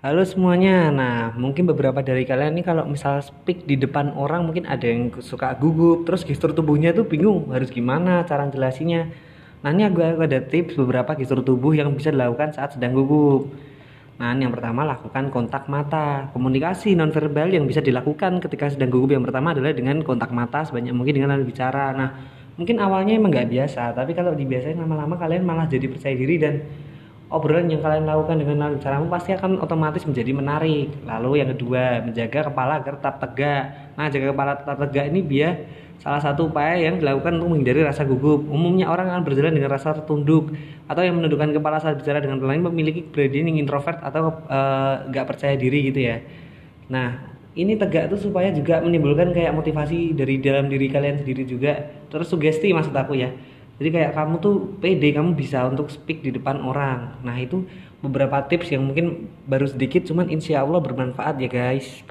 Halo semuanya. Nah, mungkin beberapa dari kalian nih kalau misal speak di depan orang mungkin ada yang suka gugup, terus gestur tubuhnya tuh bingung harus gimana cara jelasinnya. Nah, ini aku ada tips beberapa gestur tubuh yang bisa dilakukan saat sedang gugup. Nah, yang pertama lakukan kontak mata. Komunikasi nonverbal yang bisa dilakukan ketika sedang gugup yang pertama adalah dengan kontak mata sebanyak mungkin dengan bicara. Nah, mungkin awalnya emang nggak biasa, tapi kalau dibiasain lama-lama kalian malah jadi percaya diri dan obrolan yang kalian lakukan dengan caramu pasti akan otomatis menjadi menarik. Lalu yang kedua, menjaga kepala agar tetap tegak. Nah, jaga kepala tetap tegak ini biar salah satu upaya yang dilakukan untuk menghindari rasa gugup. Umumnya orang akan berjalan dengan rasa tertunduk atau yang menundukkan kepala saat bicara dengan orang lain memiliki kepribadian yang introvert atau eh, nggak uh, percaya diri gitu ya. Nah, ini tegak tuh supaya juga menimbulkan kayak motivasi dari dalam diri kalian sendiri juga. Terus sugesti maksud aku ya jadi kayak kamu tuh pede kamu bisa untuk speak di depan orang. Nah itu beberapa tips yang mungkin baru sedikit cuman insya Allah bermanfaat ya guys